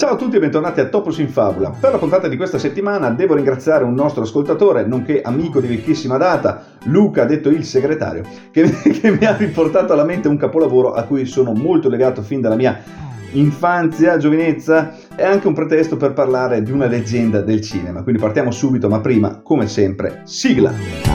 Ciao a tutti e bentornati a Topos in Fabula. Per la puntata di questa settimana devo ringraziare un nostro ascoltatore, nonché amico di vecchissima data, Luca, detto il segretario, che, che mi ha riportato alla mente un capolavoro a cui sono molto legato fin dalla mia infanzia, giovinezza e anche un pretesto per parlare di una leggenda del cinema. Quindi partiamo subito, ma prima, come sempre, sigla.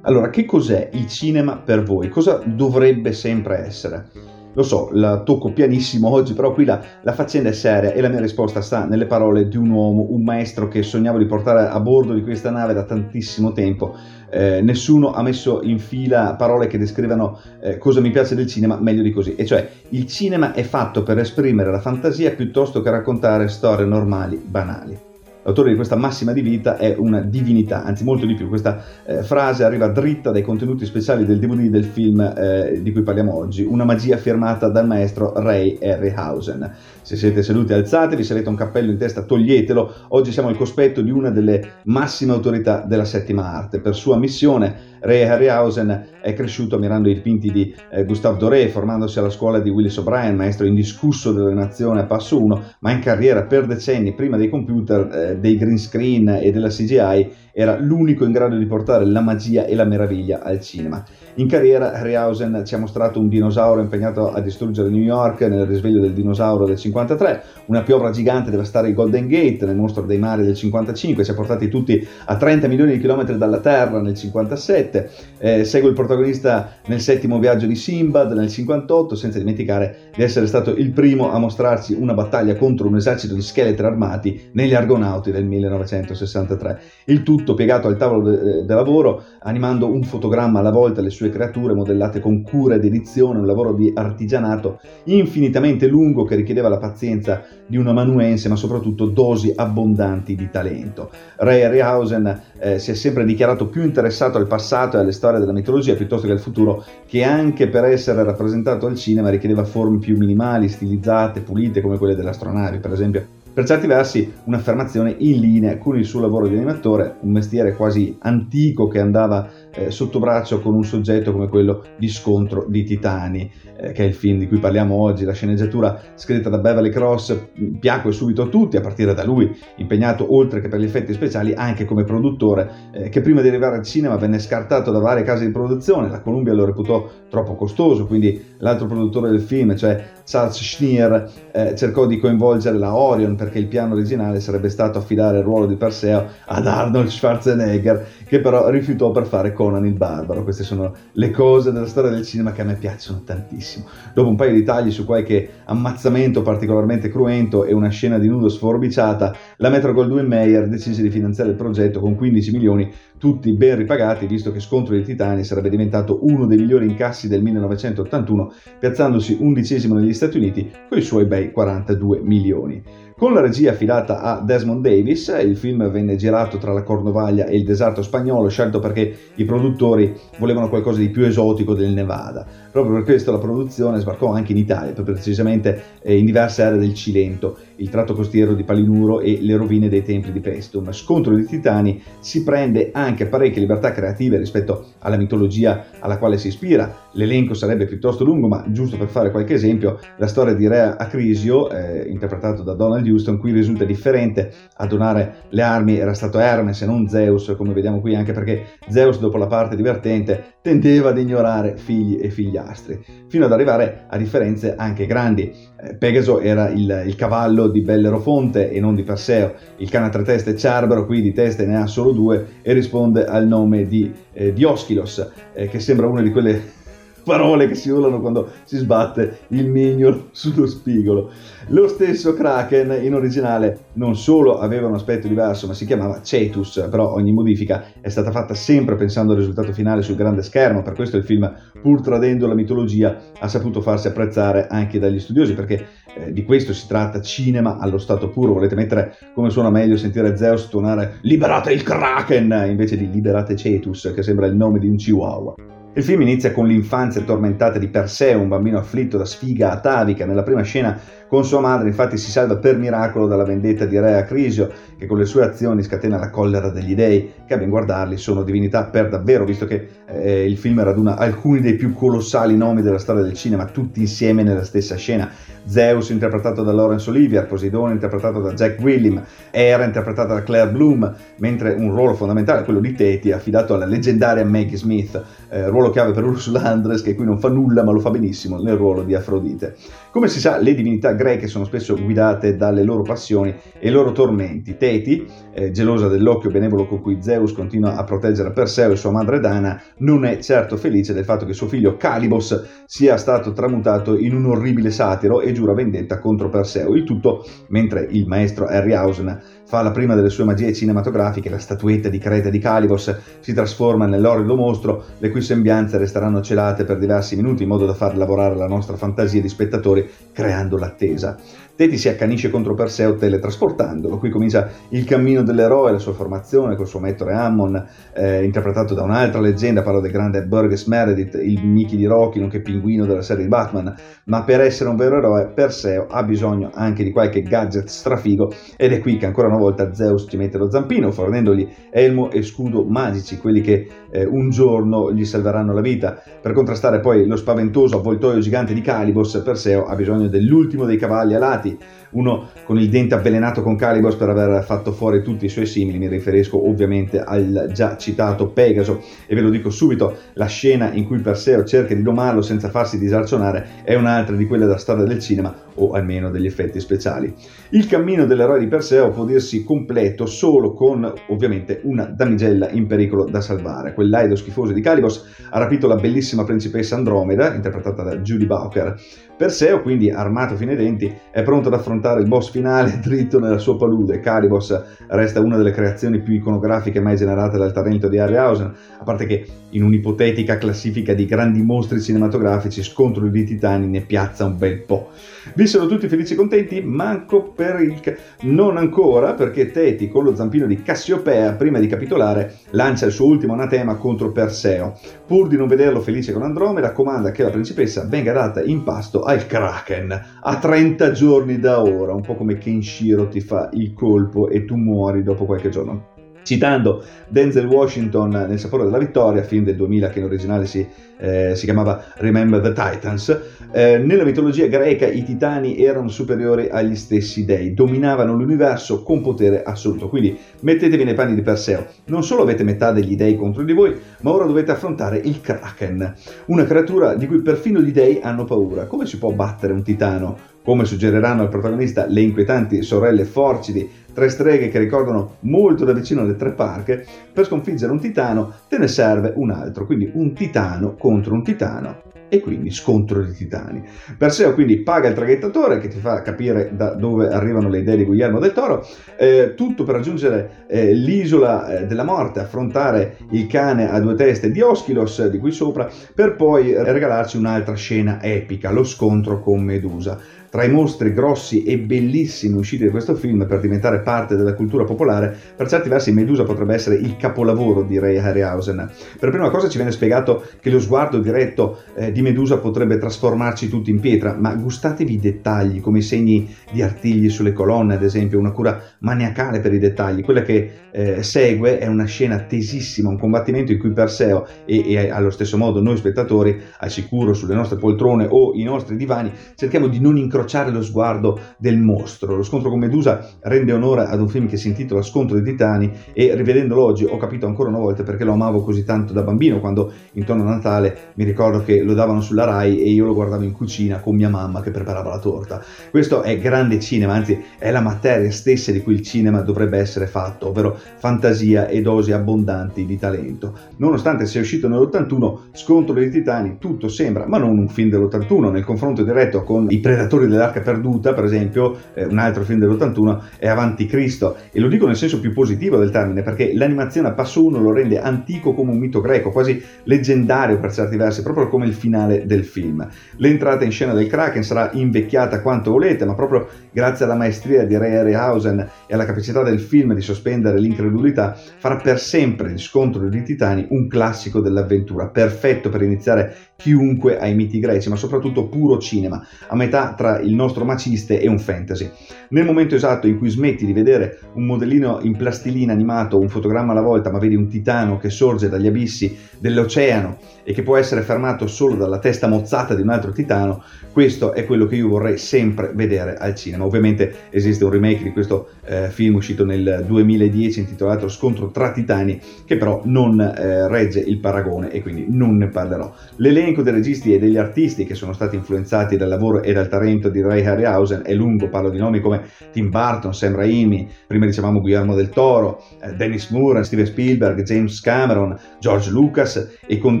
Allora, che cos'è il cinema per voi? Cosa dovrebbe sempre essere? Lo so, la tocco pianissimo oggi, però qui la, la, faccenda è seria e la mia risposta sta nelle parole di un uomo, un maestro che sognavo di portare a bordo di questa nave da tantissimo tempo. Eh, nessuno ha messo in fila parole che descrivano eh, cosa mi piace del cinema meglio di così, e cioè il cinema è fatto per esprimere la fantasia piuttosto che raccontare storie normali, banali. L'autore di questa massima di vita è una divinità, anzi molto di più. Questa eh, frase arriva dritta dai contenuti speciali del DVD del film eh, di cui parliamo oggi, una magia firmata dal maestro Ray Harryhausen. Se siete seduti alzatevi, se avete un cappello in testa toglietelo, oggi siamo al cospetto di una delle massime autorità della settima arte. Per sua missione Ray Harryhausen è cresciuto ammirando i dipinti di eh, Gustave Doré, formandosi alla scuola di Willis O'Brien, maestro indiscusso dell'animazione a passo 1, ma in carriera per decenni prima dei computer, eh, dei green screen e della CGI era l'unico in grado di portare la magia e la meraviglia al cinema. In carriera Harryhausen ci ha mostrato un dinosauro impegnato a distruggere New York nel risveglio del dinosauro del 53, una piovra gigante devastare il Golden Gate nel mostro dei mari del 55, ci ha portati tutti a 30 milioni di chilometri dalla Terra nel 57, eh, segue il protagonista nel settimo viaggio di Simbad nel 58, senza dimenticare di essere stato il primo a mostrarci una battaglia contro un esercito di scheletri armati negli Argonauti del 1963. Il tutto tutto piegato al tavolo de, de lavoro, animando un fotogramma alla volta le sue creature modellate con cura ed edizione, un lavoro di artigianato infinitamente lungo che richiedeva la pazienza di un amanuense, ma soprattutto dosi abbondanti di talento. Ray Harryhausen eh, si è sempre dichiarato più interessato al passato e alle storie della mitologia piuttosto che al futuro, che anche per essere rappresentato al cinema richiedeva forme più minimali, stilizzate, pulite come quelle delle astronavi, per esempio per certi versi un'affermazione in linea con il suo lavoro di animatore, un mestiere quasi antico che andava eh, sotto braccio con un soggetto come quello di Scontro di Titani, eh, che è il film di cui parliamo oggi. La sceneggiatura scritta da Beverly Cross piacque subito a tutti, a partire da lui, impegnato oltre che per gli effetti speciali anche come produttore, eh, che prima di arrivare al cinema venne scartato da varie case di produzione. La Columbia lo reputò troppo costoso, quindi l'altro produttore del film, cioè Charles Schneer, eh, cercò di coinvolgere la Orion perché il piano originale sarebbe stato affidare il ruolo di Perseo ad Arnold Schwarzenegger, che però rifiutò per fare Conan il Barbaro. Queste sono le cose della storia del cinema che a me piacciono tantissimo. Dopo un paio di tagli su qualche ammazzamento particolarmente cruento e una scena di nudo sforbiciata, la Metro Goldwyn Mayer decise di finanziare il progetto con 15 milioni, tutti ben ripagati, visto che Scontro dei Titani sarebbe diventato uno dei migliori incassi del 1981, piazzandosi undicesimo negli Stati Uniti con i suoi bei 42 milioni. Con la regia affidata a Desmond Davis, il film venne girato tra la Cornovaglia e il deserto spagnolo, scelto perché i produttori volevano qualcosa di più esotico del Nevada. Proprio per questo la produzione sbarcò anche in Italia, più precisamente eh, in diverse aree del Cilento, il tratto costiero di Palinuro e le rovine dei templi di Pestum. Scontro di titani si prende anche parecchie libertà creative rispetto alla mitologia alla quale si ispira. L'elenco sarebbe piuttosto lungo, ma giusto per fare qualche esempio, la storia di Re Acrisio, eh, interpretato da Donald Houston, qui risulta differente. A donare le armi era stato Hermes e non Zeus, come vediamo qui, anche perché Zeus, dopo la parte divertente, tendeva ad ignorare figli e figliastri, fino ad arrivare a differenze anche grandi. Eh, Pegaso era il, il cavallo di Bellerofonte e non di Perseo, il cane a tre teste Cerbero qui di teste ne ha solo due e risponde al nome di eh, Dioschilos, eh, che sembra una di quelle parole che si urlano quando si sbatte il mignolo sullo spigolo. Lo stesso Kraken in originale non solo aveva un aspetto diverso, ma si chiamava Cetus, però ogni modifica è stata fatta sempre pensando al risultato finale sul grande schermo, per questo il film, pur tradendo la mitologia, ha saputo farsi apprezzare anche dagli studiosi, perché eh, di questo si tratta, cinema allo stato puro, volete mettere come suona meglio sentire Zeus tuonare Liberate il Kraken invece di Liberate Cetus, che sembra il nome di un chihuahua. Il film inizia con l'infanzia tormentata di Perseo, un bambino afflitto da sfiga atavica. Nella prima scena con sua madre infatti si salva per miracolo dalla vendetta di Re Acrisio, che con le sue azioni scatena la collera degli dei, che a ben guardarli sono divinità per davvero, visto che eh, il film raduna alcuni dei più colossali nomi della storia del cinema, tutti insieme nella stessa scena. Zeus interpretato da Laurence Olivier, Poseidone interpretato da Jack William, Hera interpretata da Claire Bloom, mentre un ruolo fondamentale, quello di Teti, affidato alla leggendaria Maggie Smith, eh, ruolo chiave per Ursula Andres che qui non fa nulla ma lo fa benissimo nel ruolo di Afrodite. Come si sa, le divinità greche sono spesso guidate dalle loro passioni e i loro tormenti. Teti, eh, gelosa dell'occhio benevolo con cui Zeus continua a proteggere Perseo e sua madre Dana, non è certo felice del fatto che suo figlio Calibos sia stato tramutato in un orribile satiro e giura vendetta contro Perseo. Il tutto mentre il maestro Harryhausen fa la prima delle sue magie cinematografiche, la statuetta di Creta di Calibos si trasforma nell'orrido mostro, le cui sembianze resteranno celate per diversi minuti in modo da far lavorare la nostra fantasia di spettatori creando l'attesa. Teti si accanisce contro Perseo teletrasportandolo. Qui comincia il cammino dell'eroe, la sua formazione col suo mentore Ammon, eh, interpretato da un'altra leggenda, parlo del grande Burgess Meredith, il Mickey di Rocky, nonché pinguino della serie di Batman. Ma per essere un vero eroe, Perseo ha bisogno anche di qualche gadget strafigo ed è qui che ancora una volta Zeus ci mette lo zampino, fornendogli elmo e scudo magici, quelli che eh, un giorno gli salveranno la vita. Per contrastare poi lo spaventoso avvoltoio gigante di Calibos, Perseo ha bisogno dell'ultimo dei cavalli alati uno con il dente avvelenato con Calibos per aver fatto fuori tutti i suoi simili, mi riferisco ovviamente al già citato Pegaso e ve lo dico subito, la scena in cui Perseo cerca di domarlo senza farsi disarcionare è un'altra di quelle della storia del cinema o almeno degli effetti speciali. Il cammino dell'eroe di Perseo può dirsi completo solo con ovviamente una damigella in pericolo da salvare. Quell'aido schifoso di Calibos ha rapito la bellissima principessa Andromeda, interpretata da Julie Bowker. Perseo, quindi armato fino ai denti, è pronto ad affrontare il boss finale dritto nella sua palude. Calibos resta una delle creazioni più iconografiche mai generate dal talento di Harryhausen, a parte che in un'ipotetica classifica di grandi mostri cinematografici scontro di titani ne piazza un bel po'. Vissero tutti felici e contenti, manco per il... non ancora, perché Teti con lo zampino di Cassiopea, prima di capitolare, lancia il suo ultimo anatema contro Perseo. Pur di non vederlo felice con Andromeda, comanda che la principessa venga data in pasto al Kraken, a 30 giorni da ora, un po' come Kenshiro ti fa il colpo e tu muori dopo qualche giorno. Citando Denzel Washington nel sapore della vittoria, film del 2000 che in originale si, eh, si chiamava Remember the Titans, eh, nella mitologia greca i titani erano superiori agli stessi dei, dominavano l'universo con potere assoluto. Quindi mettetevi nei panni di Perseo, non solo avete metà degli dei contro di voi, ma ora dovete affrontare il Kraken, una creatura di cui perfino gli dei hanno paura. Come si può battere un titano? Come suggeriranno al protagonista le inquietanti sorelle Forcidi, tre streghe che ricordano molto da vicino le tre parche, per sconfiggere un titano te ne serve un altro, quindi un titano contro un titano e quindi scontro di titani. Perseo quindi paga il traghettatore che ti fa capire da dove arrivano le idee di Guglielmo del Toro, eh, tutto per raggiungere eh, l'isola eh, della morte, affrontare il cane a due teste di Oschilos di qui sopra, per poi regalarci un'altra scena epica, lo scontro con Medusa tra i mostri grossi e bellissimi usciti da questo film per diventare parte della cultura popolare, per certi versi Medusa potrebbe essere il capolavoro di Ray Harryhausen. Per prima cosa ci viene spiegato che lo sguardo diretto eh, di Medusa potrebbe trasformarci tutti in pietra, ma gustatevi i dettagli, come i segni di artigli sulle colonne, ad esempio, una cura maniacale per i dettagli. Quella che eh, segue è una scena tesissima, un combattimento in cui Perseo e, e allo stesso modo noi spettatori, al sicuro sulle nostre poltrone o i nostri divani, cerchiamo di non incrociare incrociare lo sguardo del mostro. Lo scontro con Medusa rende onore ad un film che si intitola Scontro dei Titani e rivedendolo oggi ho capito ancora una volta perché lo amavo così tanto da bambino quando intorno a Natale mi ricordo che lo davano sulla Rai e io lo guardavo in cucina con mia mamma che preparava la torta. Questo è grande cinema, anzi è la materia stessa di cui il cinema dovrebbe essere fatto, ovvero fantasia e dosi abbondanti di talento. Nonostante sia uscito nell'81, Scontro dei Titani, tutto sembra, ma non un film dell'81, nel confronto diretto con I Predatori dell'Arca Perduta, per esempio, eh, un altro film dell'81 è Avanti Cristo, e lo dico nel senso più positivo del termine, perché l'animazione a passo 1 lo rende antico come un mito greco, quasi leggendario per certi versi, proprio come il finale del film. L'entrata in scena del Kraken sarà invecchiata quanto volete, ma proprio grazie alla maestria di Ray Harryhausen e alla capacità del film di sospendere l'incredulità, farà per sempre il scontro dei titani un classico dell'avventura, perfetto per iniziare chiunque ai miti greci, ma soprattutto puro cinema, a metà tra il nostro maciste e un fantasy. Nel momento esatto in cui smetti di vedere un modellino in plastilina animato, un fotogramma alla volta, ma vedi un titano che sorge dagli abissi dell'oceano e che può essere fermato solo dalla testa mozzata di un altro titano, questo è quello che io vorrei sempre vedere al cinema. Ovviamente esiste un remake di questo eh, film uscito nel 2010 intitolato Scontro tra titani, che però non eh, regge il paragone e quindi non ne parlerò. L'elenco dei registi e degli artisti che sono stati influenzati dal lavoro e dal talento di Ray Harryhausen è lungo, parlo di nomi come Tim Burton, Sam Raimi, prima dicevamo Guillermo del Toro, eh, Dennis Moore, Steven Spielberg, James Cameron, George Lucas e con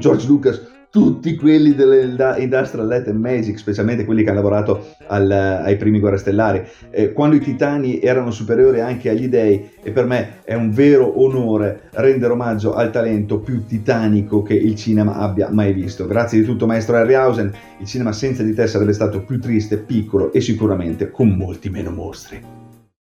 George Lucas tutti quelli dell'Industrial Light and Magic, specialmente quelli che hanno lavorato al, ai primi Guerre Stellari, eh, quando i titani erano superiori anche agli dei e per me è un vero onore rendere omaggio al talento più titanico che il cinema abbia mai visto. Grazie di tutto maestro Harryhausen, il cinema senza di te sarebbe stato più triste, piccolo e sicuramente con molti meno mostri.